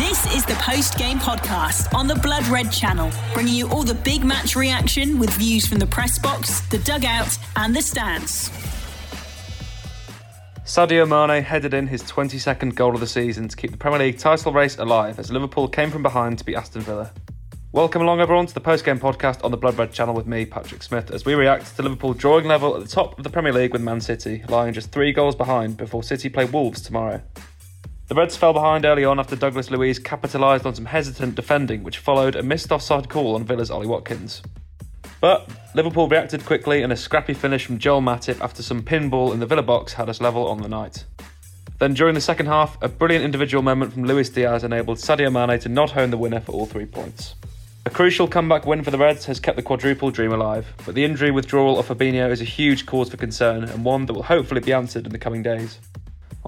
This is the post game podcast on the Blood Red channel, bringing you all the big match reaction with views from the press box, the dugout, and the stands. Sadio Mane headed in his 22nd goal of the season to keep the Premier League title race alive as Liverpool came from behind to beat Aston Villa. Welcome along, everyone, to the post game podcast on the Blood Red channel with me, Patrick Smith, as we react to Liverpool drawing level at the top of the Premier League with Man City, lying just three goals behind before City play Wolves tomorrow. The Reds fell behind early on after Douglas Luiz capitalised on some hesitant defending, which followed a missed offside call on Villa's Ollie Watkins. But Liverpool reacted quickly, and a scrappy finish from Joel Matip after some pinball in the Villa box had us level on the night. Then, during the second half, a brilliant individual moment from Luis Diaz enabled Sadio Mane to not hone the winner for all three points. A crucial comeback win for the Reds has kept the quadruple dream alive, but the injury withdrawal of Fabinho is a huge cause for concern and one that will hopefully be answered in the coming days.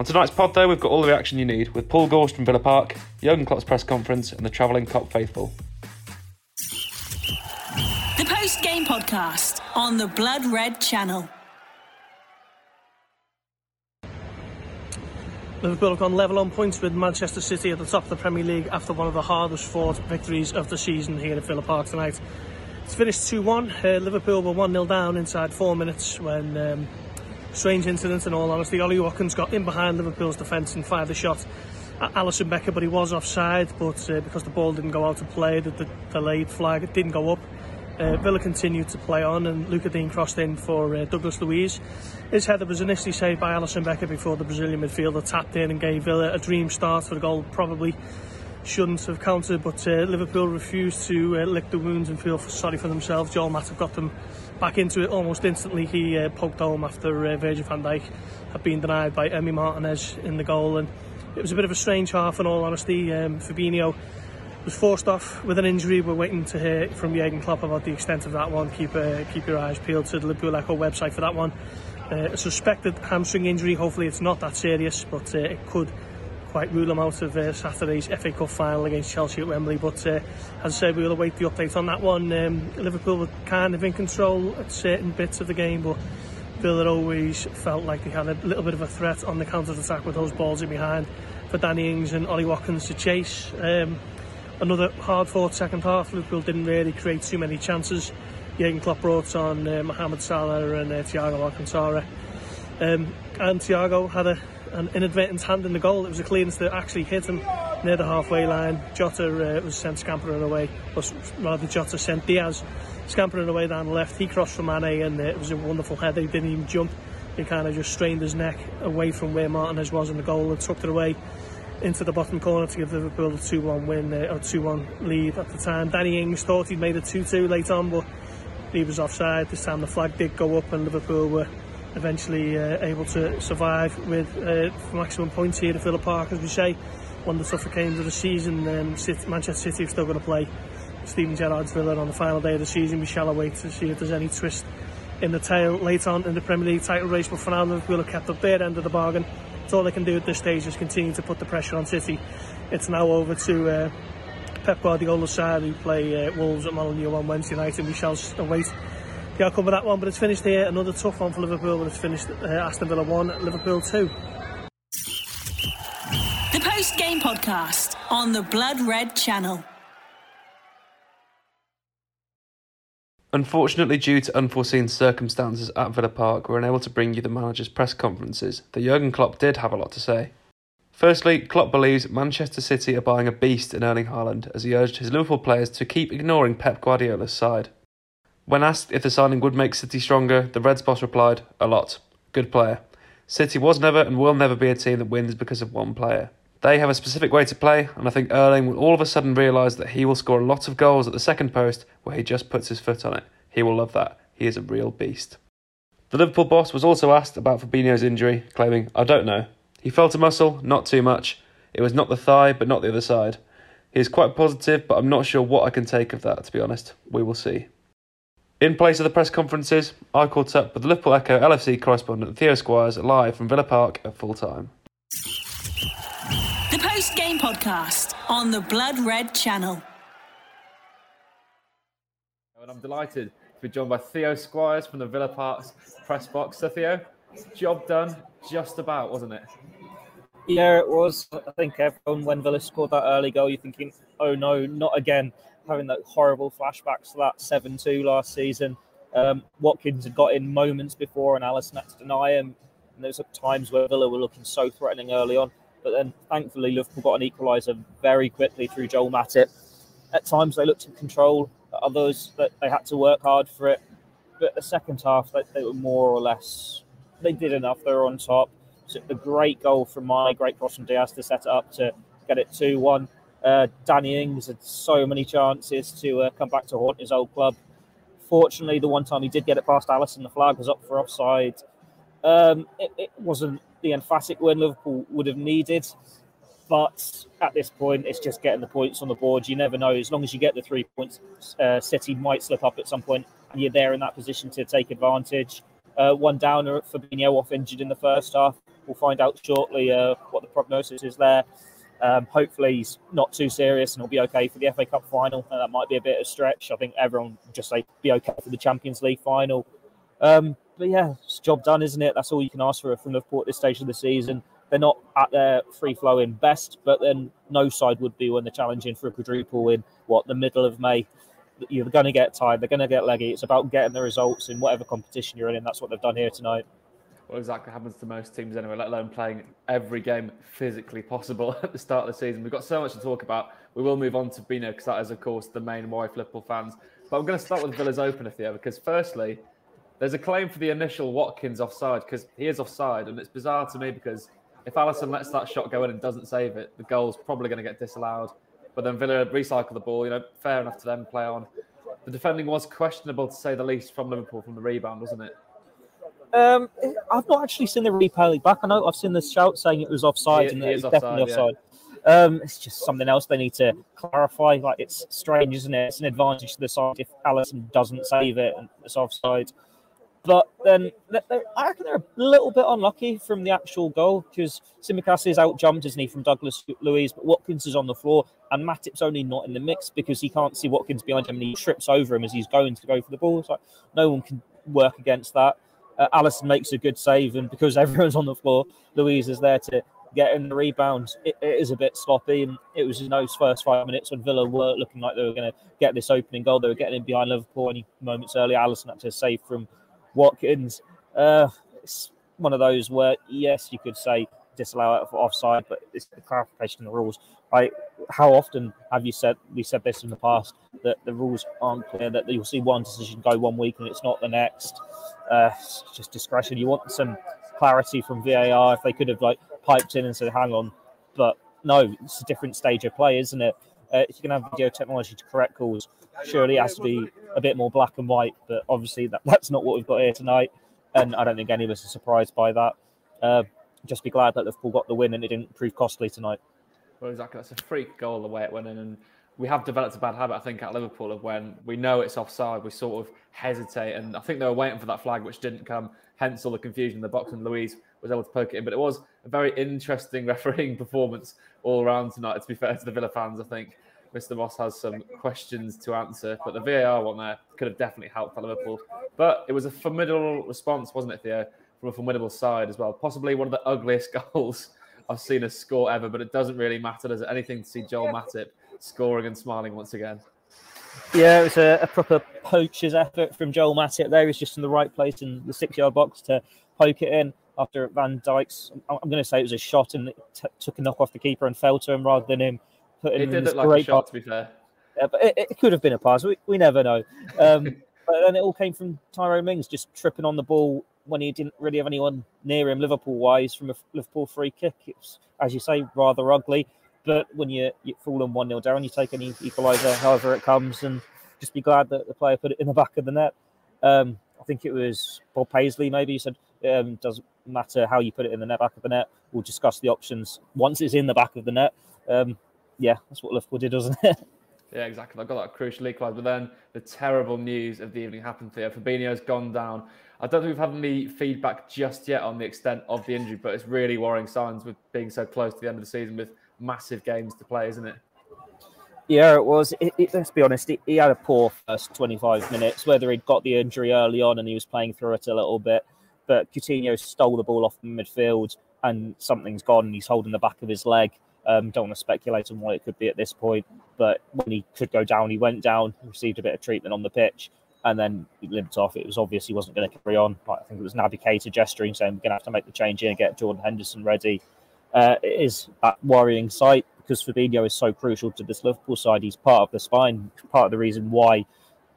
On tonight's pod, though, we've got all the reaction you need with Paul Gorst from Villa Park, Jurgen Klopp's press conference, and the travelling Kop faithful. The post game podcast on the Blood Red channel. Liverpool have gone level on points with Manchester City at the top of the Premier League after one of the hardest fought victories of the season here at Villa Park tonight. It's finished 2 1. Uh, Liverpool were 1 0 down inside four minutes when um, strange incident in all honesty. Ollie Watkins got in behind Liverpool's defence and fired a shot at Alison Becker, but he was offside. But uh, because the ball didn't go out to play, the, the delayed flag it didn't go up. Uh, Villa continued to play on, and Luca Dean crossed in for uh, Douglas Luiz. His header was initially saved by Alison Becker before the Brazilian midfielder tapped in and gave Villa a dream start for the goal, probably shouldn't have counted, but uh, Liverpool refused to uh, lick the wounds and feel for, sorry for themselves. Joel Matt have got them back into it almost instantly. He uh, poked home after uh, Virgil van Dijk had been denied by Emi Martinez in the goal, and it was a bit of a strange half. In all honesty, um, Fabinho was forced off with an injury. We're waiting to hear from Jurgen Klopp about the extent of that one. Keep uh, keep your eyes peeled to the Liverpool Echo website for that one. Uh, a suspected hamstring injury. Hopefully, it's not that serious, but uh, it could quite rule him out of uh, Saturday's FA Cup final against Chelsea at Wembley. But uh, as I said, we will await the update on that one. Um, Liverpool were kind of in control at certain bits of the game, but Villa always felt like they had a little bit of a threat on the counter attack with those balls in behind for Danny Ings and Ollie Watkins to chase. Um, another hard fought second half. Liverpool didn't really create too many chances. Jurgen Klopp brought on uh, Mohamed Salah and uh, Thiago Alcantara. Um, and Thiago had a an inadvertent hand in the goal. It was a clearance that actually hit him near the halfway line. Jota uh, was sent scampering away, or rather Jota sent Diaz scampering away down the left. He crossed for Mane and uh, it was a wonderful header. He didn't even jump. He kind of just strained his neck away from where Martinez was in the goal and tucked it away into the bottom corner to give Liverpool a 2-1 win uh, or 2-1 lead at the time. Danny Ings thought he'd made a 2-2 late on, but he was offside. This time the flag did go up and Liverpool were eventually uh, able to survive with uh, maximum points here at Villa Park, as we say. One of the tougher games of the season. Um, City, Manchester City are still going to play Steven Gerrard's Villa on the final day of the season. We shall await to see if there's any twist in the tail later on in the Premier League title race. But for now, Liverpool have kept up their end of the bargain. It's all they can do at this stage is continue to put the pressure on City. It's now over to uh, Pep Guardiola's side who play uh, Wolves at Molineux on Wednesday night, and we shall await the outcome of that one. But it's finished here. Another tough one for Liverpool, but it's finished uh, Aston Villa 1, Liverpool 2. The post game podcast on the Blood Red channel. Unfortunately, due to unforeseen circumstances at Villa Park, we're unable to bring you the manager's press conferences, though Jurgen Klopp did have a lot to say. Firstly, Klopp believes Manchester City are buying a beast in Erling Haaland as he urged his Liverpool players to keep ignoring Pep Guardiola's side. When asked if the signing would make City stronger, the Reds boss replied, A lot. Good player. City was never and will never be a team that wins because of one player. They have a specific way to play, and I think Erling will all of a sudden realise that he will score a lot of goals at the second post where he just puts his foot on it. He will love that. He is a real beast. The Liverpool boss was also asked about Fabinho's injury, claiming, I don't know. He felt a muscle, not too much. It was not the thigh, but not the other side. He is quite positive, but I'm not sure what I can take of that, to be honest. We will see. In place of the press conferences, I caught up with the Liverpool Echo LFC correspondent Theo Squires live from Villa Park at full time. The post game podcast on the Blood Red channel. And I'm delighted to be joined by Theo Squires from the Villa Park's press box. So, Theo, job done just about, wasn't it? Yeah, it was. I think everyone, when Villa scored that early goal, you're thinking, oh no, not again. Having that horrible flashbacks to that 7 2 last season. Um, Watkins had got in moments before, and Alisson had to deny him. And there's times where Villa were looking so threatening early on. But then, thankfully, Liverpool got an equaliser very quickly through Joel Matip. At times, they looked in control. At others, that they had to work hard for it. But the second half, they were more or less. They did enough. They were on top a great goal from my great cross from Diaz to set it up to get it 2 1. Uh, Danny Ings had so many chances to uh, come back to haunt his old club. Fortunately, the one time he did get it past Alisson, the flag was up for offside. Um, it, it, wasn't the emphatic win Liverpool would have needed, but at this point, it's just getting the points on the board. You never know. As long as you get the three points, uh, City might slip up at some point, and you're there in that position to take advantage. Uh, one downer for Fabinho off injured in the first half. We'll find out shortly uh, what the prognosis is there. Um, hopefully, he's not too serious and he'll be okay for the FA Cup final. that might be a bit of a stretch. I think everyone just say be okay for the Champions League final. Um, but yeah, it's job done, isn't it? That's all you can ask for from Liverpool at this stage of the season. They're not at their free flowing best, but then no side would be when they're challenging for a quadruple in what the middle of May. You're going to get tired. They're going to get leggy. It's about getting the results in whatever competition you're in, and that's what they've done here tonight what exactly happens to most teams anyway, let alone playing every game physically possible at the start of the season. We've got so much to talk about. We will move on to Bino because that is, of course, the main for Liverpool fans. But I'm going to start with Villa's opener, Theo, because firstly, there's a claim for the initial Watkins offside because he is offside, and it's bizarre to me because if Alisson lets that shot go in and doesn't save it, the goal's probably going to get disallowed. But then Villa recycle the ball, you know, fair enough to them, play on. The defending was questionable to say the least from Liverpool from the rebound, wasn't it? Um, I've not actually seen the replay back. I know I've seen the shout saying it was offside, and it's definitely offside. Yeah. Um, it's just something else they need to clarify. Like it's strange, isn't it? It's an advantage to the side if Alisson doesn't save it and it's offside. But then I reckon they're a little bit unlucky from the actual goal because Tsimikas is out jumped, isn't he, from Douglas Luiz, but Watkins is on the floor and Matip's only not in the mix because he can't see Watkins behind him and he trips over him as he's going to go for the ball. It's like no one can work against that. Uh, Alisson makes a good save, and because everyone's on the floor, Luiz is there to get in the rebound. It, it is a bit sloppy, and it was in those first five minutes when Villa were looking like they were going to get this opening goal. They were getting in behind Liverpool any moments earlier. Alisson had to save from Watkins. Uh, it's one of those where, yes, you could say disallow it for offside, but it's the clarification of the rules. Like, how often have you said we said this in the past that the rules aren't clear? That you'll see one decision go one week and it's not the next. Uh, just discretion. You want some clarity from VAR. If they could have like piped in and said, "Hang on," but no, it's a different stage of play, isn't it? Uh, if you can have video technology to correct calls, surely it has to be a bit more black and white. But obviously, that, that's not what we've got here tonight, and I don't think any of us are surprised by that. Uh, just be glad that Liverpool got the win and it didn't prove costly tonight. Well, exactly. That's a freak goal the way it went in. And we have developed a bad habit, I think, at Liverpool of when we know it's offside, we sort of hesitate. And I think they were waiting for that flag, which didn't come. Hence all the confusion in the box. And Luiz was able to poke it in. But it was a very interesting refereeing performance all around tonight. To be fair to the Villa fans, I think Mr. Moss has some questions to answer. But the VAR one there could have definitely helped for Liverpool. But it was a formidable response, wasn't it, Theo? From a formidable side as well. Possibly one of the ugliest goals I've seen a score ever, but it doesn't really matter, does it? Anything to see Joel Matip scoring and smiling once again. Yeah, it was a, a proper poacher's effort from Joel Matip there. He was just in the right place in the six yard box to poke it in after Van Dijk's. I'm going to say it was a shot and it t- took a knock off the keeper and fell to him rather than him putting it did look like a shot, to be fair. Yeah, but it, it, could have been a pass. We, we never know. Um, but then it all came from Tyrone Mings just tripping on the ball when he didn't really have anyone near him, Liverpool wise, from a Liverpool free kick. It's, as you say, rather ugly. But when you, you fall on 1 0 down, you take any equaliser, however it comes, and just be glad that the player put it in the back of the net. Um, I think it was Bob Paisley, maybe, he said, um, doesn't matter how you put it in the net, back of the net. We'll discuss the options once it's in the back of the net. Um, yeah, that's what Liverpool did, doesn't it? Yeah, exactly. I got that crucial equaliser. But then the terrible news of the evening happened Theo. Fabinho's gone down. I don't think we've had any feedback just yet on the extent of the injury, but it's really worrying signs with being so close to the end of the season with massive games to play, isn't it? Yeah, it was. It, it, let's be honest, he, he, had a poor first 25 minutes, whether he'd got the injury early on and he was playing through it a little bit. But Coutinho stole the ball off the midfield, and something's gone. He's holding the back of his leg. Um, don't want to speculate on what it could be at this point, but when he could go down, he went down, received a bit of treatment on the pitch, and then he limped off. It was obvious he wasn't going to carry on. I think it was Naby Keita gesturing, saying we're going to have to make the change here and get Jordan Henderson ready. Uh, it is a worrying sight because Fabinho is so crucial to this Liverpool side. He's part of the spine, part of the reason why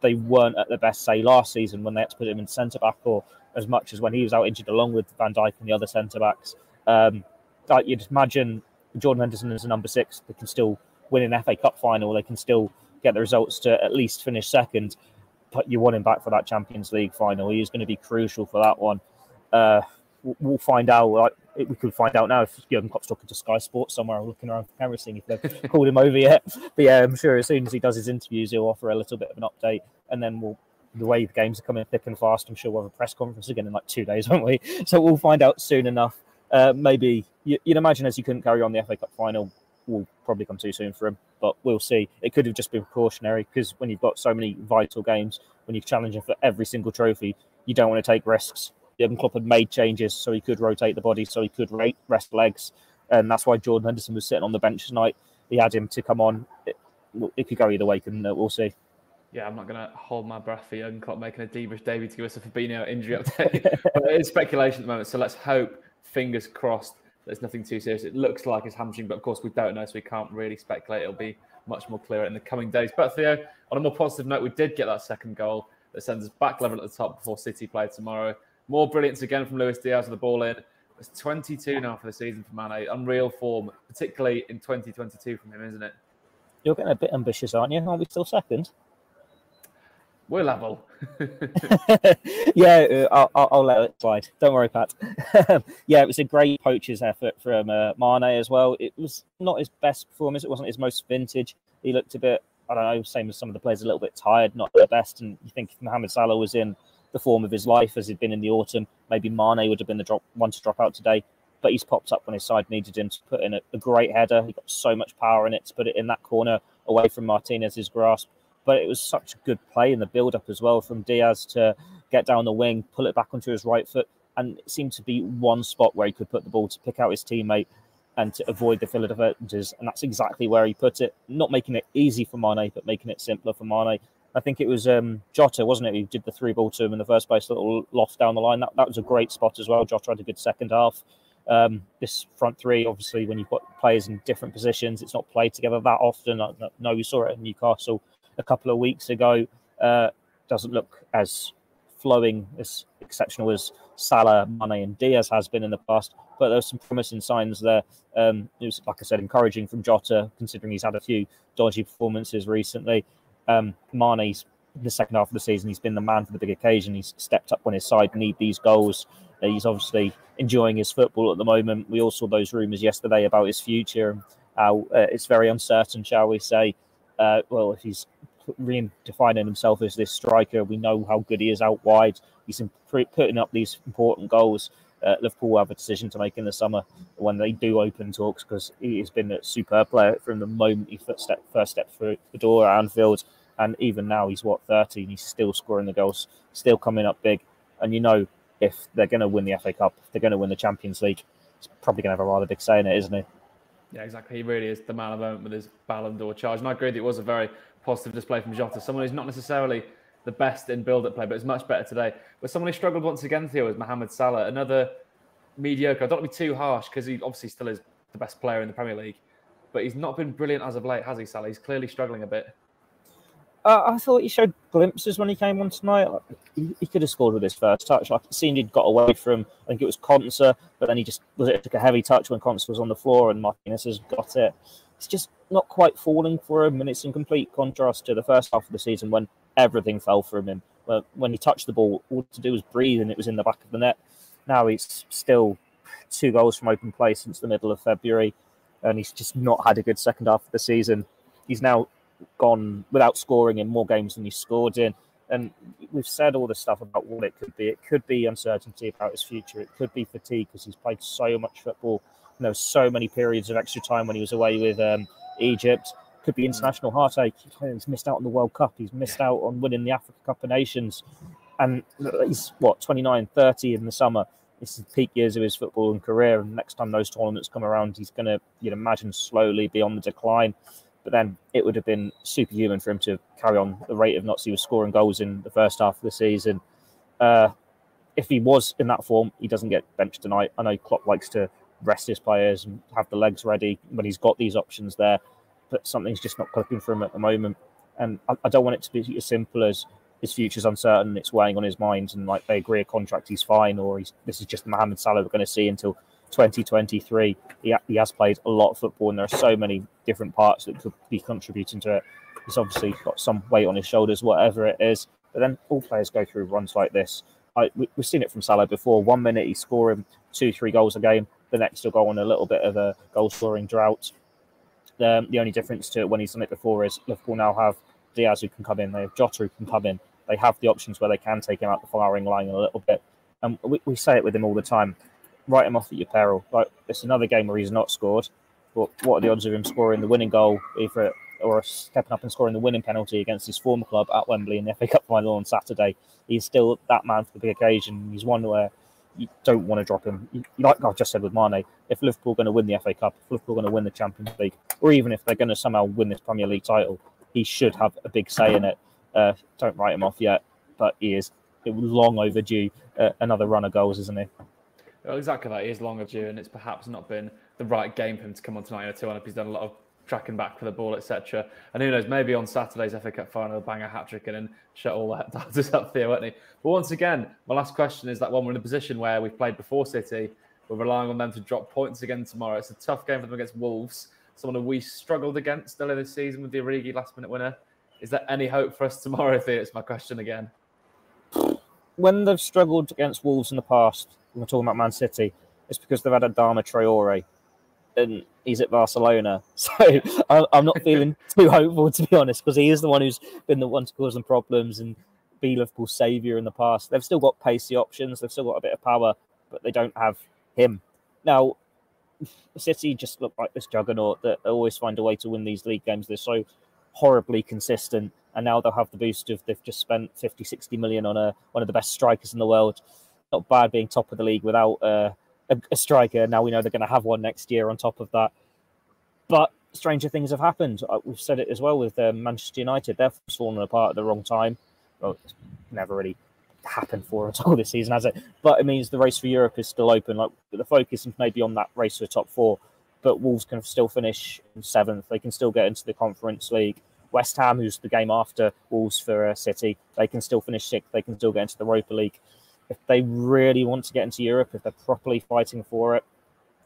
they weren't at their best, say, last season when they had to put him in centre back, or as much as when he was out injured along with Van Dijk and the other centre backs. Um, like you'd imagine Jordan Henderson is a number six, they can still win an FA Cup final. They can still get the results to at least finish second. You want him back for that Champions League final. He's going to be crucial for that one. Uh, we'll find out. Like, we could find out now if Jurgen Klopp's talking to Sky Sports somewhere, I'm looking around the camera, seeing if they've called him over yet. But yeah, I'm sure as soon as he does his interviews, he'll offer a little bit of an update, and then we'll. The way the games are coming thick and fast, I'm sure we'll have a press conference again in like two days, won't we? So we'll find out soon enough. Uh, maybe you, would imagine as you couldn't carry on the FA Cup final, will probably come too soon for him, but we'll see. It could have just been precautionary because when you've got so many vital games, when you're challenging for every single trophy, you don't want to take risks. Jurgen Klopp had made changes so he could rotate the body, so he could rest legs, and that's why Jordan Henderson was sitting on the bench tonight. He had him to come on. It, it could go either way, it? We'll see. Yeah, I'm not going to hold my breath for Jurgen Klopp making a Debrish debut to give us a Fabinho injury update. but it is speculation at the moment, so let's hope, fingers crossed, there's nothing too serious. It looks like it's hamstring, but of course we don't know, so we can't really speculate. It'll be much more clear in the coming days. But Theo, on a more positive note, we did get that second goal that sends us back level at the top before City play tomorrow. More brilliance again from Luis Diaz with the ball in. It's 22 now for the season for Mane. Unreal form, particularly in 2022 from him, isn't it? You're getting a bit ambitious, aren't you? Aren't we still second? We're level. yeah, uh, I'll, I'll, let it slide. Don't worry, Pat. yeah, it was a great poacher's effort from uh, Mane as well. It was not his best performance. It wasn't his most vintage. He looked a bit, I don't know, same as some of the players, a little bit tired, not the best. And you think if Mohamed Salah was in the form of his life as he'd been in the autumn, maybe Mane would have been the drop one to drop out today. But he's popped up when his side needed him to put in a, a great header. He got so much power in it to put it in that corner away from Martinez's grasp but it was such a good play in the build up as well from Diaz to get down the wing, pull it back onto his right foot, and it seemed to be one spot where he could put the ball to pick out his teammate and to avoid the field defenders, and that's exactly where he put it. Not making it easy for Mane, but making it simpler for Mane. I think it was um, Jota, wasn't it, who did the three ball to him in the first place, little loft down the line. That, that was a great spot as well. Jota had a good second half. Um, this front three, obviously, when you've got players in different positions, it's not played together that often. I know we saw it at Newcastle a couple of weeks ago uh, doesn't look as flowing, as exceptional as Salah, Mane, and Diaz has been in the past. But there's some promising signs there. Um, it was, like I said, encouraging from Jota, considering he's had a few dodgy performances recently. Um, Mane's the second half of the season, he's been the man for the big occasion. He's stepped up when his side need these goals. Uh, he's obviously enjoying his football at the moment. We all saw those rumours yesterday about his future and how uh, it's very uncertain, shall we say. Uh, well, if he's redefining himself as this striker. We know how good he is out wide. He's putting up these important goals. Uh, Liverpool have a decision to make in the summer when they do open talks because he has been a superb player from the moment he first stepped, first through the door at Anfield. And even now, he's what, 30 and he's still scoring the goals, still coming up big. And you know, if they're going to win the FA Cup, if they're going to win the Champions League, he's probably going to have a rather big say in it, isn't he? Yeah, exactly. He really is the man of the moment with his Ballon d'Or charge. And I agree that it was a very positive display from Jota, someone who's not necessarily the best in build-up play, but is much better today. But someone who struggled once again, Theo, is Mohamed Salah, another mediocre. I don't want to be too harsh because he obviously still is the best player in the Premier League, but he's not been brilliant as of late, has he, Salah? He's clearly struggling a bit. Uh, I thought he showed glimpses when he came on tonight. He, he, could have scored with his first touch. Like, it seemed he'd got away from, I think it was Konsa, but then he just was it took a heavy touch when Konsa was on the floor and Martinez has got it. It's just not quite falling for him, and it's in complete contrast to the first half of the season when everything fell from him. When he touched the ball, all to do was breathe, and it was in the back of the net. Now he's still two goals from open play since the middle of February, and he's just not had a good second half of the season. He's now gone without scoring in more games than he scored in. And we've said all the stuff about what it could be. It could be uncertainty about his future. It could be fatigue because he's played so much football. You know, so many periods of extra time when he was away with um, Egypt. Could be mm. international heartache. He's missed out on the World Cup. He's missed out on winning the Africa Cup of Nations. And he's, what, 29, 30 in the summer. this is peak years of his football and career. And next time those tournaments come around, he's going to, you'd imagine, slowly be on the decline. But then it would have been superhuman for him to carry on the rate of knots he was scoring goals in the first half of the season. Uh, if he was in that form, he doesn't get benched tonight. I know Klopp likes to rest his players and have the legs ready when he's got these options there, but something's just not clicking for him at the moment. And I, I don't want it to be as simple as his future's uncertain, it's weighing on his mind, and like they agree a contract, he's fine, or he's this is just Mohamed Salah we're going to see until 2023. He, he has played a lot of football, and there are so many different parts that could be contributing to it. He's obviously got some weight on his shoulders, whatever it is. But then all players go through runs like this. I, we, have seen it from Salah before. One minute he's scoring two, three goals a game. The next he'll go on a little bit of a goal scoring drought. Um, the only difference to it when he's done it before is Liverpool now have Diaz who can come in. They have Jota who can come in. They have the options where they can take him out the firing line a little bit. And we, we say it with him all the time write him off at your peril. Like it's another game where he's not scored, but what are the odds of him scoring the winning goal, either or stepping up and scoring the winning penalty against his former club at Wembley in the FA Cup final on Saturday? He's still that man for the big occasion. He's one where you don't want to drop him. Like I've just said with Mane, if Liverpool are going to win the FA Cup, if Liverpool are going to win the Champions League, or even if they're going to somehow win this Premier League title, he should have a big say in it. Uh, don't write him off yet, but he is long overdue uh, another run of goals, isn't he? Well, exactly that. He is long overdue, and it's perhaps not been the right game for him to come on tonight. You know, if he's done a lot of tracking back for the ball, etc. And who knows, maybe on Saturday's FA Cup final, bang a hat trick and then shut all the doubters up there, won't he? But once again, my last question is that one we're in a position where we've played before City. We're relying on them to drop points again tomorrow. It's a tough game for them against Wolves, someone who we struggled against earlier this season with the Origi last minute winner. Is there any hope for us tomorrow, Theo? It's my question again. When they've struggled against Wolves in the past, we're talking about Man City, it's because they've had Adama Traore and he's at Barcelona. So I'm not feeling too hopeful, to be honest, because he is the one who's been the one to cause them problems and be Liverpool's saviour in the past. They've still got pacey options, they've still got a bit of power, but they don't have him. Now, City just look like this juggernaut that always find a way to win these league games. They're so horribly consistent, and now they'll have the boost of they've just spent 50, 60 million on a one of the best strikers in the world not bad being top of the league without uh, a, a, striker. Now we know they're going to have one next year on top of that. But stranger things have happened. Uh, we've said it as well with uh, Manchester United. They're falling apart at the wrong time. Well, it's never really happened for at all this season, has it? But it means the race for Europe is still open. Like the focus is maybe on that race for the top four. But Wolves can still finish seventh. They can still get into the Conference League. West Ham, who's the game after Wolves for uh, City, they can still finish sixth. They can still get into the Europa League if they really want to get into Europe, if they're properly fighting for it,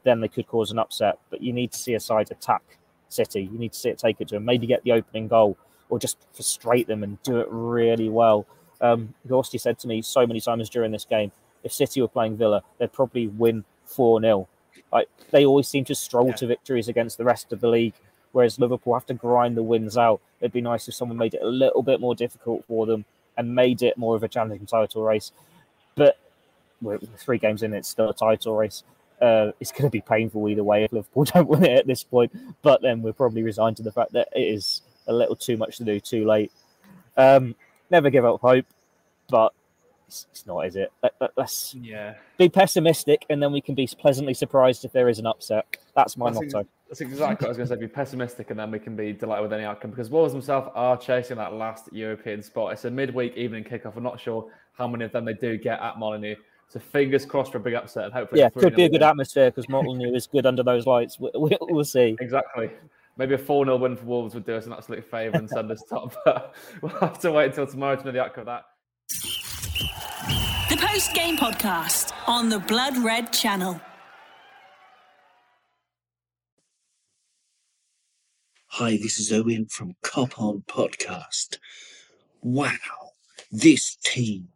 then they could cause an upset. But you need to see a side attack City. You need to see it take it to them, maybe get the opening goal or just frustrate them and do it really well. Um, Gorsty said to me so many times during this game, if City were playing Villa, they'd probably win 4 0. Like, they always seem to stroll yeah. to victories against the rest of the league, whereas Liverpool have to grind the wins out. It'd be nice if someone made it a little bit more difficult for them and made it more of a challenging title race. But we're three games in, it's still a title race. Uh, it's going to be painful either way if Liverpool don't win it at this point. But then we're probably resigned to the fact that it is a little too much to do too late. Um, never give up hope, but it's, it's not, is it? Let, us yeah. be pessimistic, and then we can be pleasantly surprised if there is an upset. That's my that's motto. Ex- that's exactly what I was going to say. Be pessimistic, and then we can be delighted with any outcome because Wolves themselves are chasing that last European spot. It's a midweek evening kickoff. I'm not sure how many of them they do get at Molineux. So fingers crossed for a big upset and hopefully. Yeah, could be a good win. atmosphere because Molineux is good under those lights. We, will we'll see. Exactly. Maybe a 4 0 win for Wolves would do us an absolute favour and send us top. But we'll have to wait until tomorrow to know the outcome of that. The post game podcast on the Blood Red channel. Hi, this is Owen from Cop On Podcast. Wow, this team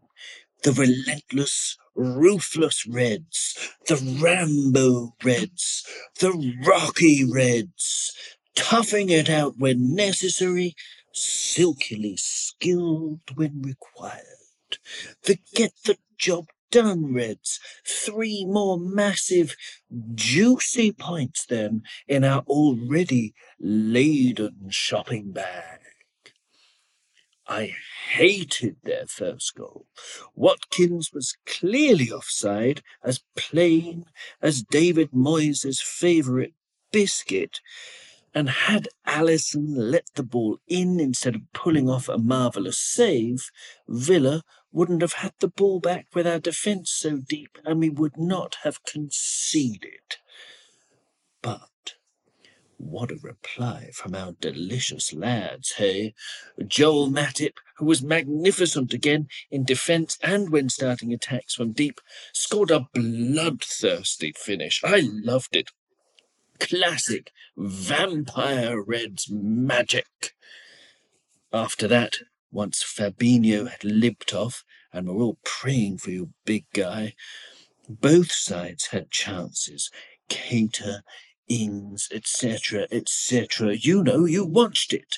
the relentless, ruthless Reds, the Rambo Reds, the Rocky Reds, toughing it out when necessary, silkily skilled when required. The get the job done Reds, three more massive, juicy points then in our already laden shopping bag. I hated their first goal. Watkins was clearly offside, as plain as David Moyes' favourite biscuit. And had Alisson let the ball in instead of pulling off a marvellous save, Villa wouldn't have had the ball back with our defence so deep and we would not have conceded. But what a reply from our delicious lads, hey? Joel Matip, who was magnificent again in defence and when starting attacks from deep, scored a bloodthirsty finish. I loved it. Classic Vampire Reds magic. After that, once Fabinho had limped off, and we're all praying for you, big guy, both sides had chances. Keita ins, etc., etc. You know, you watched it.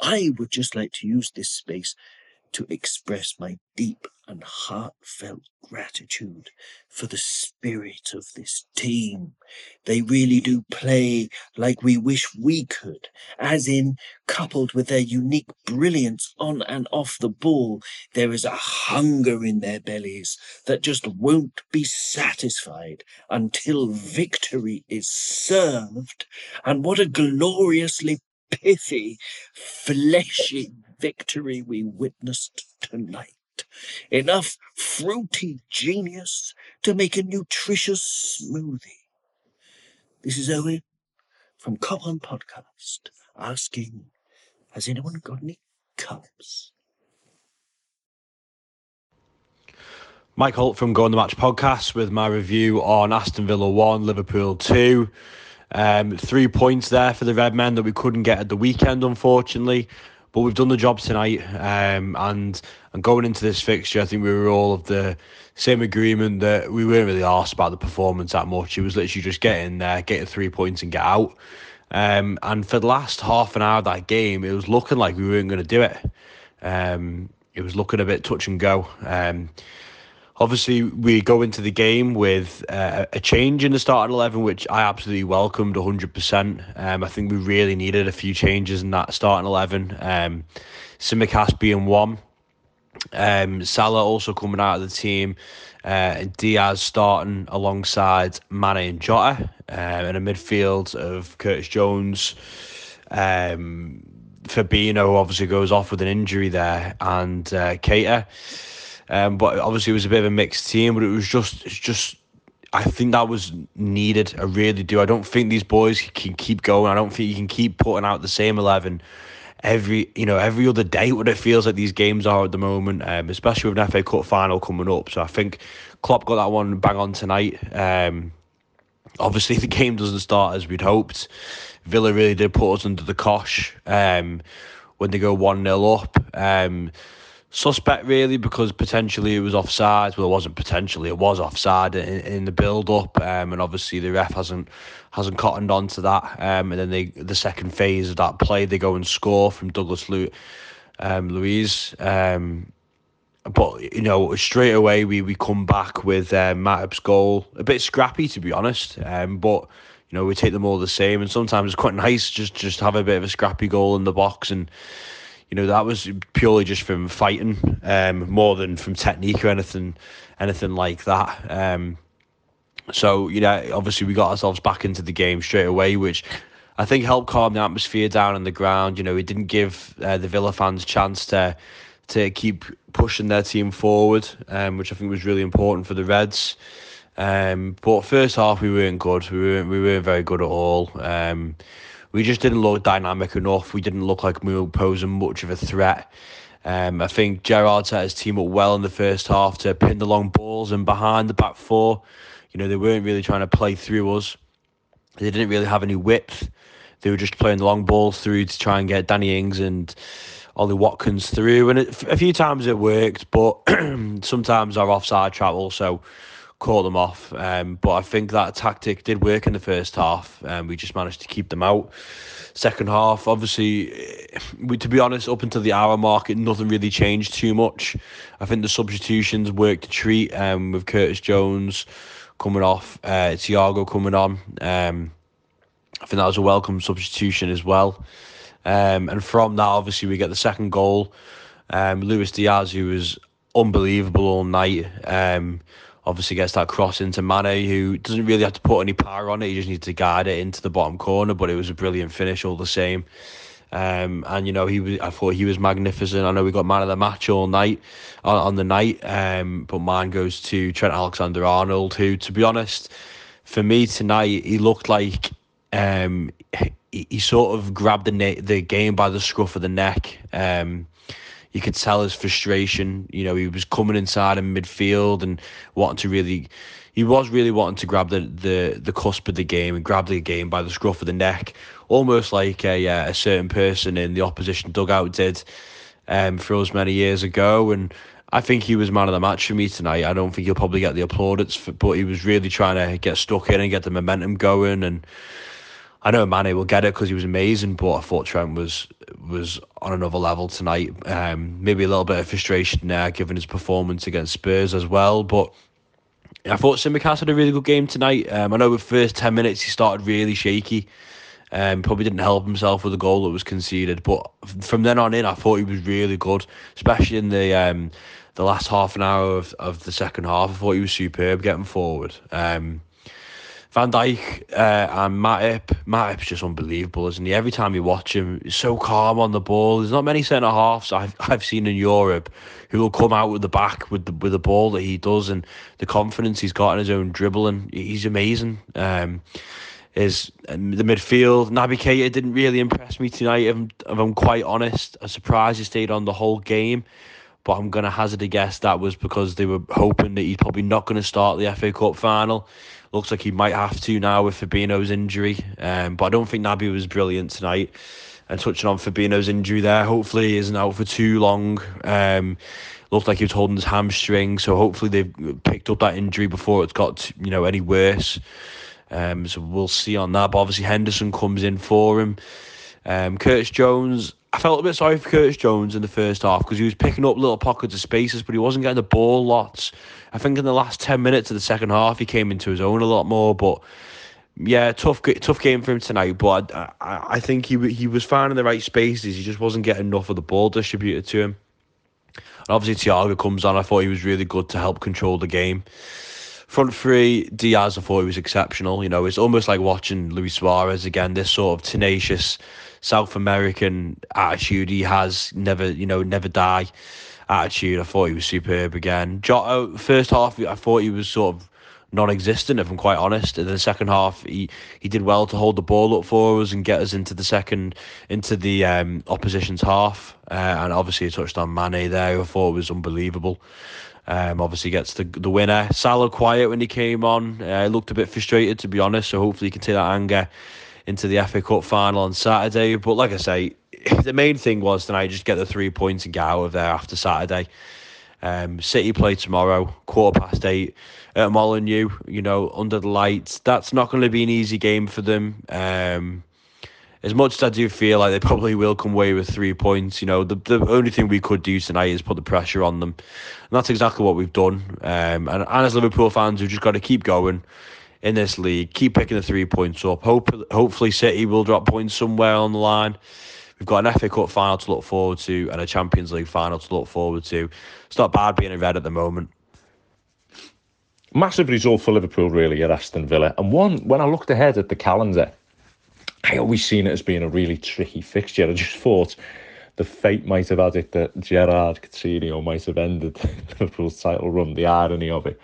I would just like to use this space to express my deep and heartfelt gratitude for the spirit of this team. They really do play like we wish we could, as in, coupled with their unique brilliance on and off the ball, there is a hunger in their bellies that just won't be satisfied until victory is served. And what a gloriously pithy, fleshy victory we witnessed tonight. Enough fruity genius to make a nutritious smoothie. This is Owen from Cop Podcast asking, has anyone got any cups? Mike Holt from Go on the Match podcast with my review on Aston Villa 1, Liverpool 2. Um, three points there for the Red Men that we couldn't get at the weekend, unfortunately. But we've done the job tonight, um, and and going into this fixture, I think we were all of the same agreement that we weren't really asked about the performance that much. It was literally just get in there, get three points, and get out. Um, and for the last half an hour of that game, it was looking like we weren't going to do it. Um, it was looking a bit touch and go. Um, obviously, we go into the game with uh, a change in the starting 11, which I absolutely welcomed 100%. Um, I think we really needed a few changes in that starting 11. Um, Tsimikas being one. Um, Salah also coming out of the team. Uh, Diaz starting alongside Mane and Jota uh, in a midfield of Curtis Jones. Um, Fabinho obviously goes off with an injury there, and uh, Keita. Um, but obviously it was a bit of a mixed team, but it was just it's just I think that was needed. I really do. I don't think these boys can keep going. I don't think you can keep putting out the same eleven every you know every other day. What it feels like these games are at the moment, um, especially with an FA Cup final coming up. So I think Klopp got that one bang on tonight. Um, obviously the game doesn't start as we'd hoped. Villa really did put us under the cosh um, when they go one 0 up. Um, suspect really because potentially it was offside. Well, it wasn't potentially; it was offside in, in the build-up, um, and obviously the ref hasn't hasn't cottoned on to that. Um, and then they the second phase of that play, they go and score from Douglas Lu- um, Luiz. Um, but you know, straight away we, we come back with uh, Matip's goal. A bit scrappy, to be honest. Um, but you know, we take them all the same, and sometimes it's quite nice just just have a bit of a scrappy goal in the box and you know that was purely just from fighting um, more than from technique or anything anything like that. Um, so you know obviously we got ourselves back into the game straight away which I think helped calm the atmosphere down on the ground. You know it didn't give uh, the Villa fans chance to to keep pushing their team forward um, which I think was really important for the Reds. Um, but first half we weren't good. We weren't we weren't very good at all. Um, we just didn't look dynamic enough. We didn't look like we were posing much of a threat. Um, I think Gerrard set his team up well in the first half to pin the long balls and behind the back four. You know, they weren't really trying to play through us. They didn't really have any width. They were just playing the long balls through to try and get Danny Ings and Ollie Watkins through. And it, a few times it worked, but sometimes our offside trap also caught them off. Um, but I think that tactic did work in the first half, and we just managed to keep them out. Second half, obviously, we to be honest, up until the hour mark, nothing really changed too much. I think the substitutions worked a treat um, with Curtis Jones coming off, uh, Thiago coming on. Um, I think that was a welcome substitution as well. Um, and from that, obviously, we get the second goal. Um, Luis Diaz, who was unbelievable all night. Um, obviously gets that cross into Mane, who doesn't really have to put any power on it. He just needs to guide it into the bottom corner. But it was a brilliant finish all the same. Um, and you know he was. I thought he was magnificent. I know we got man of the match all night on, on the night. Um, but mine goes to Trent Alexander Arnold, who, to be honest, for me tonight, he looked like um, he, he sort of grabbed the na- the game by the scruff of the neck. Um, you could tell his frustration. You know, he was coming inside in midfield and wanting to really, he was really wanting to grab the the the cusp of the game and grab the game by the scruff of the neck, almost like a uh, a certain person in the opposition dugout did um, for us many years ago. And I think he was man of the match for me tonight. I don't think he'll probably get the plaudits, for, but he was really trying to get stuck in and get the momentum going and I know Mane will get it because he was amazing, but I thought Trent was was on another level tonight. Um, maybe a little bit of frustration there, given his performance against Spurs as well. But I thought Tsimikas had a really good game tonight. Um, I know the first ten minutes he started really shaky. Um, probably didn't help himself with the goal that was conceded, but from then on in, I thought he was really good, especially in the um, the last half an hour of, of the second half. I thought he was superb getting forward. Um, Van Dijk uh, and Matip. Matip's just unbelievable, isn't he? Every time you watch him, he's so calm on the ball. There's not many centre halves I've I've seen in Europe who will come out with the back with the with the ball that he does and the confidence he's got in his own dribbling. He's amazing. Um, is um, the midfield. Naby Keita didn't really impress me tonight. If I'm, if I'm quite honest, I'm surprised he stayed on the whole game. But I'm going to hazard a guess that was because they were hoping that he's probably not going to start the FA Cup final. Looks like he might have to now with Fabinho's injury. Um, but I don't think Naby was brilliant tonight. And touching on Fabinho's injury there, hopefully he isn't out for too long. Um, looked like he was holding his hamstring, so hopefully they've picked up that injury before it's got you know any worse. Um, so we'll see on that. But obviously Henderson comes in for him. Um, Curtis Jones, I felt a bit sorry for Curtis Jones in the first half because he was picking up little pockets of spaces, but he wasn't getting the ball lots. I think in the last ten minutes of the second half, he came into his own a lot more. But yeah, tough tough game for him tonight. But I, I, I think he he was finding the right spaces. He just wasn't getting enough of the ball distributed to him. And obviously, Thiago comes on. I thought he was really good to help control the game. Front three, Diaz, I thought he was exceptional. You know, it's almost like watching Luis Suarez again. This sort of tenacious South American attitude he has, never, you know, never die attitude. I thought he was superb again. Jota, first half, I thought he was sort of non-existent, if I'm quite honest. In the second half, he, he did well to hold the ball up for us and get us into the second, into the um, opposition's half. Uh, and obviously, he touched on Mane there. who I thought was unbelievable. Um, obviously gets the the winner. Salah quiet when he came on. Uh, looked a bit frustrated to be honest. So hopefully he can take that anger into the FA Cup final on Saturday. But like I say, the main thing was tonight just get the three points and get out of there after Saturday. Um, City play tomorrow, quarter past eight at Molineux. You know, under the lights. That's not going to be an easy game for them. Um, as much as I do feel like they probably will come away with three points, you know, the, the only thing we could do tonight is put the pressure on them. And that's exactly what we've done. Um, and, and as Liverpool fans, we've just got to keep going in this league, keep picking the three points up. Hope, hopefully, City will drop points somewhere on the line. We've got an FA Cup final to look forward to and a Champions League final to look forward to. It's not bad being in red at the moment. Massive result for Liverpool, really, at Aston Villa. And one, when I looked ahead at the calendar, I always seen it as being a really tricky fixture. I just thought the fate might have had it that Gerard Coutinho might have ended Liverpool's title run, the irony of it.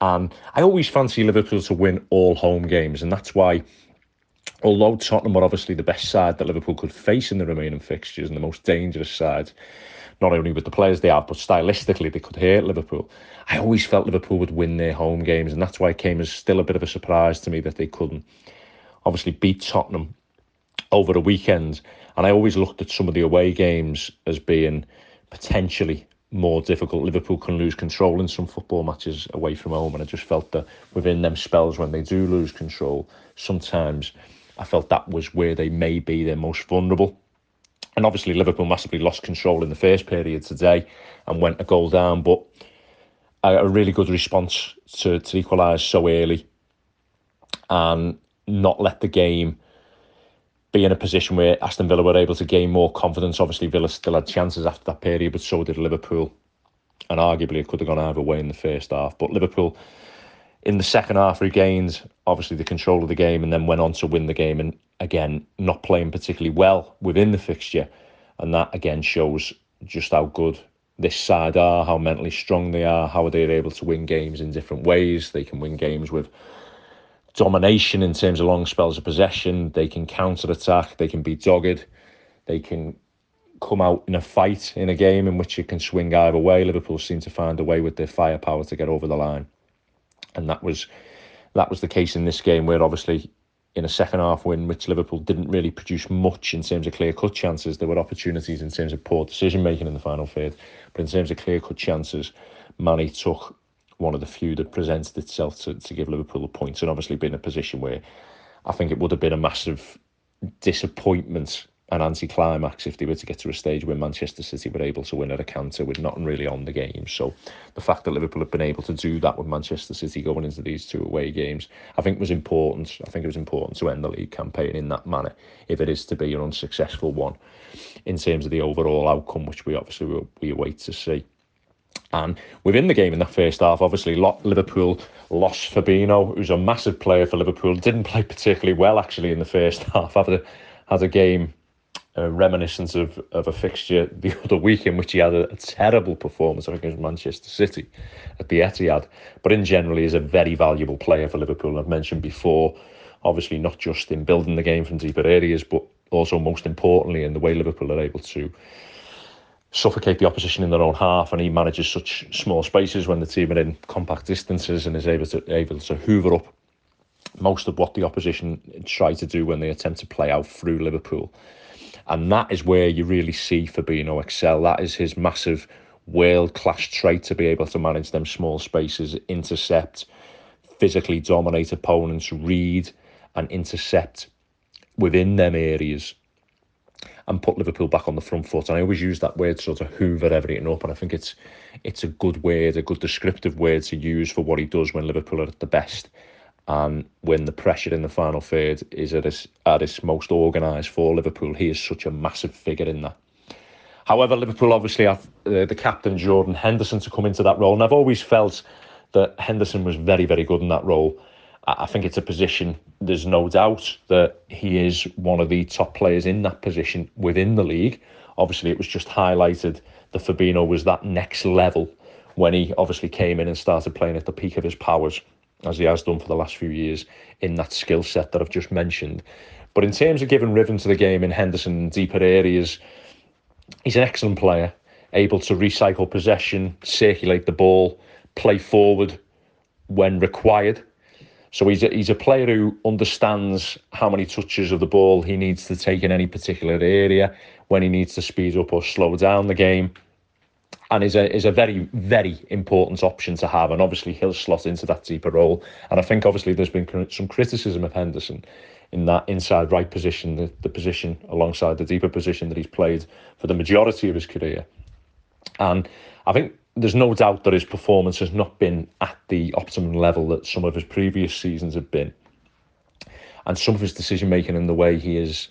And I always fancy Liverpool to win all home games, and that's why although Tottenham were obviously the best side that Liverpool could face in the remaining fixtures and the most dangerous side, not only with the players they have, but stylistically they could hurt Liverpool. I always felt Liverpool would win their home games, and that's why it came as still a bit of a surprise to me that they couldn't obviously beat Tottenham over the weekend. And I always looked at some of the away games as being potentially more difficult. Liverpool can lose control in some football matches away from home, and I just felt that within them spells when they do lose control, sometimes I felt that was where they may be their most vulnerable. And obviously, Liverpool massively lost control in the first period today and went a goal down, but a, really good response to, to equalise so early and not let the game be in a position where Aston Villa were able to gain more confidence. Obviously, Villa still had chances after that period, but so did Liverpool. And arguably, it could have gone either way in the first half. But Liverpool, in the second half, regained obviously the control of the game and then went on to win the game. And again, not playing particularly well within the fixture. And that again shows just how good this side are, how mentally strong they are, how they are able to win games in different ways. They can win games with domination in terms of long spells of possession. They can counter attack. They can be dogged. They can come out in a fight in a game in which it can swing either way. Liverpool seem to find a way with their firepower to get over the line, and that was that was the case in this game where obviously in a second half win, which Liverpool didn't really produce much in terms of clear cut chances. There were opportunities in terms of poor decision making in the final third, but in terms of clear cut chances, Manny took one of the few that presented itself to, to give Liverpool a point, and obviously been in a position where I think it would have been a massive disappointment an anticlimax if they were to get to a stage where Manchester City were able to win at a counter with nothing really on the game. So the fact that Liverpool have been able to do that with Manchester City going into these two away games, I think was important. I think it was important to end the league campaign in that manner if it is to be an unsuccessful one in terms of the overall outcome, which we obviously we, we await to see. And within the game in that first half, obviously Liverpool lost Fabinho, who's a massive player for Liverpool. Didn't play particularly well actually in the first half. Had a, had a game a reminiscence of, of a fixture the other week in which he had a, a terrible performance against Manchester City at the Etihad. But in general, he's a very valuable player for Liverpool. I've mentioned before, obviously not just in building the game from deeper areas, but also most importantly in the way Liverpool are able to suffocate the opposition in their own half, and he manages such small spaces when the team are in compact distances and is able to able to hoover up most of what the opposition try to do when they attempt to play out through Liverpool. And that is where you really see Fabinho excel. That is his massive world class trait to be able to manage them small spaces, intercept, physically dominate opponents, read and intercept within them areas and put Liverpool back on the front foot. And I always use that word sort of hoover everything up. And I think it's it's a good word, a good descriptive word to use for what he does when Liverpool are at the best and when the pressure in the final third is at its, at its most organised for Liverpool, he is such a massive figure in that. However, Liverpool obviously have uh, the captain Jordan Henderson to come into that role, and I've always felt that Henderson was very, very good in that role. I think it's a position, there's no doubt that he is one of the top players in that position within the league. Obviously, it was just highlighted that Fabinho was that next level when he obviously came in and started playing at the peak of his powers as he has done for the last few years in that skill set that I've just mentioned. But in terms of giving rhythm to the game in Henderson deeper areas, he's an excellent player, able to recycle possession, circulate the ball, play forward when required. So he's a, he's a player who understands how many touches of the ball he needs to take in any particular area, when he needs to speed up or slow down the game and is a is a very very important option to have. And obviously he'll slot into that deeper role. And I think obviously there's been some criticism of Henderson in that inside right position, the, the position alongside the deeper position that he's played for the majority of his career. And I think there's no doubt that his performance has not been at the optimum level that some of his previous seasons have been. And some of his decision making and the way he is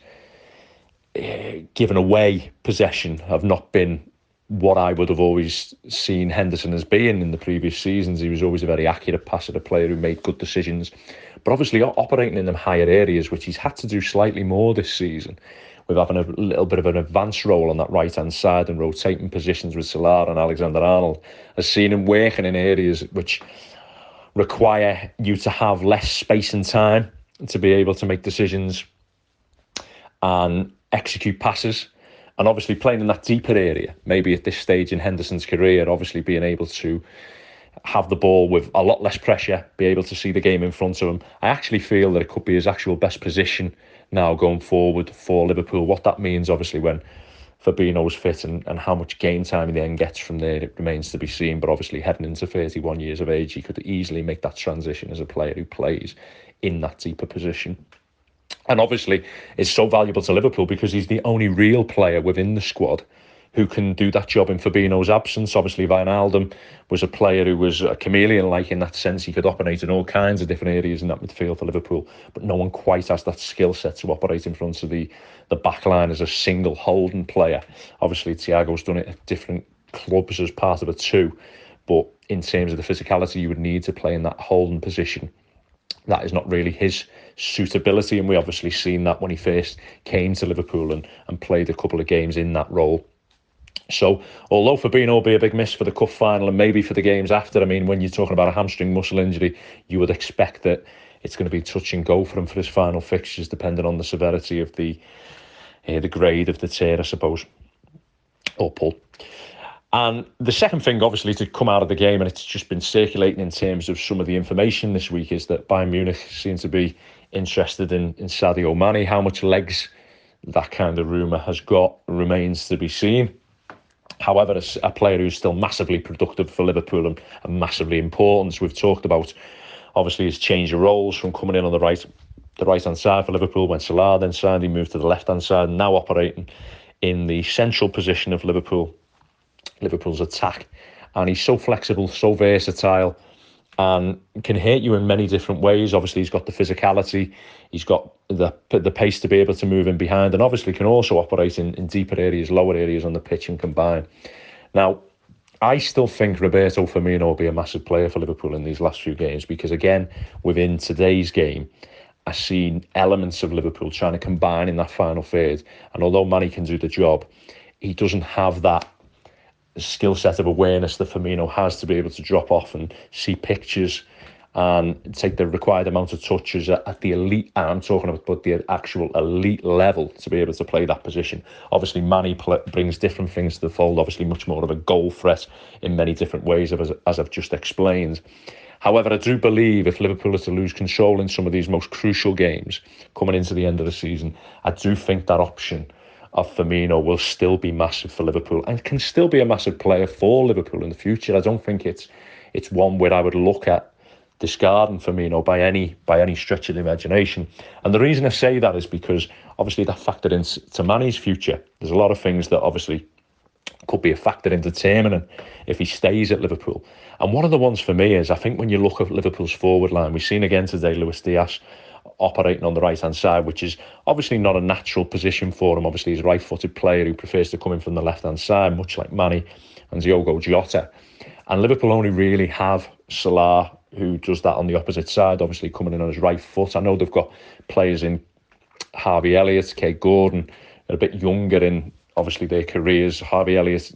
uh, given away possession have not been what I would have always seen Henderson as being in the previous seasons. He was always a very accurate passer, a player who made good decisions, but obviously operating in them higher areas, which he's had to do slightly more this season, with having a little bit of an advanced role on that right hand side and rotating positions with Salah and Alexander Arnold, has seen him working in areas which require you to have less space and time to be able to make decisions and execute passes and obviously playing in that deeper area, maybe at this stage in Henderson's career, obviously being able to have the ball with a lot less pressure, be able to see the game in front of him. I actually feel that it could be his actual best position now going forward for Liverpool. What that means, obviously, when Fabinho's fit and, and how much game time he then gets from there, it remains to be seen. But obviously, heading into 31 years of age, he could easily make that transition as a player who plays in that deeper position and obviously is so valuable to Liverpool because he's the only real player within the squad who can do that job in Fabinho's absence. Obviously, Wijnaldum was a player who was a chameleon like in that sense. He could operate in all kinds of different areas in that midfield for Liverpool, but no one quite has that skill set to operate in front of the, the back line as a single holding player. Obviously, Thiago's done it at different clubs as part of a two, but in terms of the physicality you would need to play in that holding position, that is not really his suitability. And we obviously seen that when he first came to Liverpool and, and played a couple of games in that role. So, although Fabinho will be a big miss for the cup final and maybe for the games after, I mean, when you're talking about a hamstring muscle injury, you would expect that it's going to be touch and go for him for his final fixtures, depending on the severity of the uh, the grade of the tear, I suppose, or pull. And the second thing, obviously, to come out of the game, and it's just been circulating in terms of some of the information this week, is that Bayern Munich seem to be interested in, in Sadio Mane. How much legs that kind of rumour has got remains to be seen. However, as a player who's still massively productive for Liverpool and, and massively important, we've talked about obviously his change of roles from coming in on the right the right hand side for Liverpool when Salah then signed, he moved to the left hand side, now operating in the central position of Liverpool, Liverpool's attack. And he's so flexible, so versatile, and can hit you in many different ways. Obviously, he's got the physicality, he's got the the pace to be able to move in behind, and obviously can also operate in, in deeper areas, lower areas on the pitch and combine. Now, I still think Roberto Firmino will be a massive player for Liverpool in these last few games because, again, within today's game, I've seen elements of Liverpool trying to combine in that final third. And although Manny can do the job, he doesn't have that skill set of awareness that Firmino has to be able to drop off and see pictures and take the required amount of touches at the elite. And I'm talking about the actual elite level to be able to play that position. Obviously, Manny pl- brings different things to the fold. Obviously, much more of a goal threat in many different ways, as, as I've just explained. However, I do believe if Liverpool are to lose control in some of these most crucial games coming into the end of the season, I do think that option of Firmino will still be massive for Liverpool and can still be a massive player for Liverpool in the future. I don't think it's it's one where I would look at discarding Firmino by any by any stretch of the imagination. And the reason I say that is because obviously that factored into Mane's future. There's a lot of things that obviously could be a factor in determining if he stays at Liverpool. And one of the ones for me is I think when you look at Liverpool's forward line, we've seen again today Luis Diaz operating on the right hand side, which is obviously not a natural position for him. Obviously, he's a right footed player who prefers to come in from the left hand side, much like Manny and Diogo Jota. And Liverpool only really have Salah, who does that on the opposite side, obviously coming in on his right foot. I know they've got players in Harvey Elliott, Kaide Gordon, a bit younger in obviously their careers. Harvey Elliott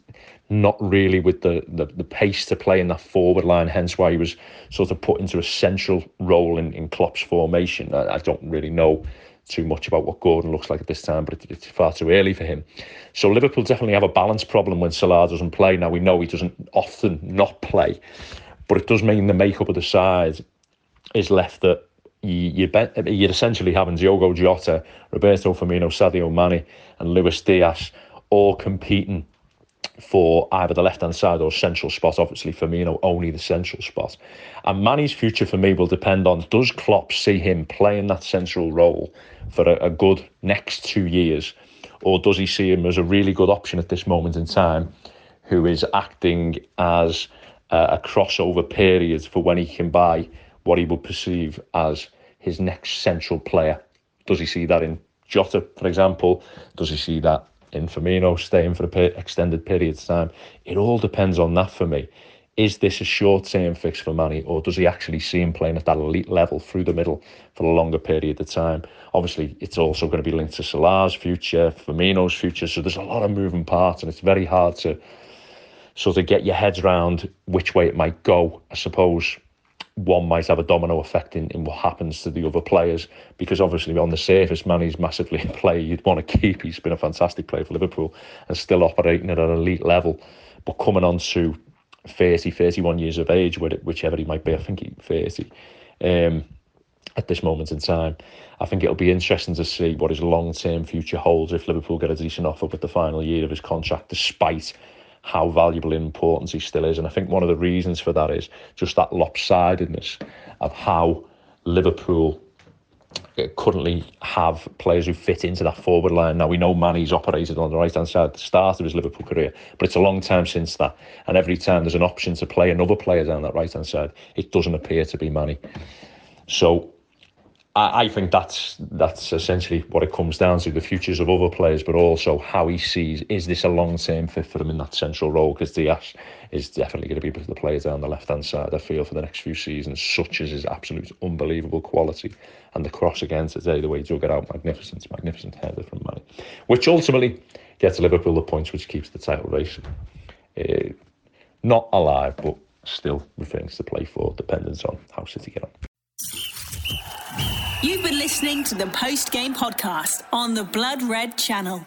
not really with the, the, the pace to play in that forward line, hence why he was sort of put into a central role in, in Klopp's formation. I, I don't really know too much about what Gordon looks like at this time, but it, it's far too early for him. So Liverpool definitely have a balance problem when Salah doesn't play. Now we know he doesn't often not play, but it does mean the makeup of the side is left that you, you you're essentially having Diogo Jota, Roberto Firmino, Sadio Mane, and Luis Diaz all competing for either the left hand side or central spot. Obviously, Firmino only the central spot. And Mane's future for me will depend on does Klopp see him playing that central role for a, a good next two years, or does he see him as a really good option at this moment in time, who is acting as a, a crossover period for when he can buy what he would perceive as his next central player? Does he see that in Jota, for example? Does he see that in Firmino staying for an extended period of time. It all depends on that for me. Is this a short term fix for Manny, or does he actually see him playing at that elite level through the middle for a longer period of time? Obviously, it's also going to be linked to Salah's future, Firmino's future. So there's a lot of moving parts, and it's very hard to sort of get your heads around which way it might go. I suppose one might have a domino effect in, in what happens to the other players because obviously on the surface Manny's massively a player you'd want to keep he's been a fantastic player for Liverpool and still operating at an elite level. But coming on to 30 31 years of age whichever he might be I think he's 30 um, at this moment in time I think it'll be interesting to see what his long-term future holds if Liverpool get a decent offer with the final year of his contract despite how valuable and important he still is. And I think one of the reasons for that is just that lopsidedness of how Liverpool uh, currently have players who fit into that forward line. Now we know Manny's operated on the right hand side at the start of his Liverpool career, but it's a long time since that. And every time there's an option to play another player down that right hand side, it doesn't appear to be Manny. So I, I think that's that's essentially what it comes down to: the futures of other players, but also how he sees is this a long term fit for him in that central role? Because Diaz is definitely going to be the player down the left hand side. I feel for the next few seasons, such as his absolute unbelievable quality and the cross again today, the way he dug it out, magnificent, magnificent header from Manny, which ultimately gets Liverpool the points, which keeps the title race uh, not alive, but still with things to play for, dependent on how City get on. You've been listening to the post game podcast on the Blood Red channel.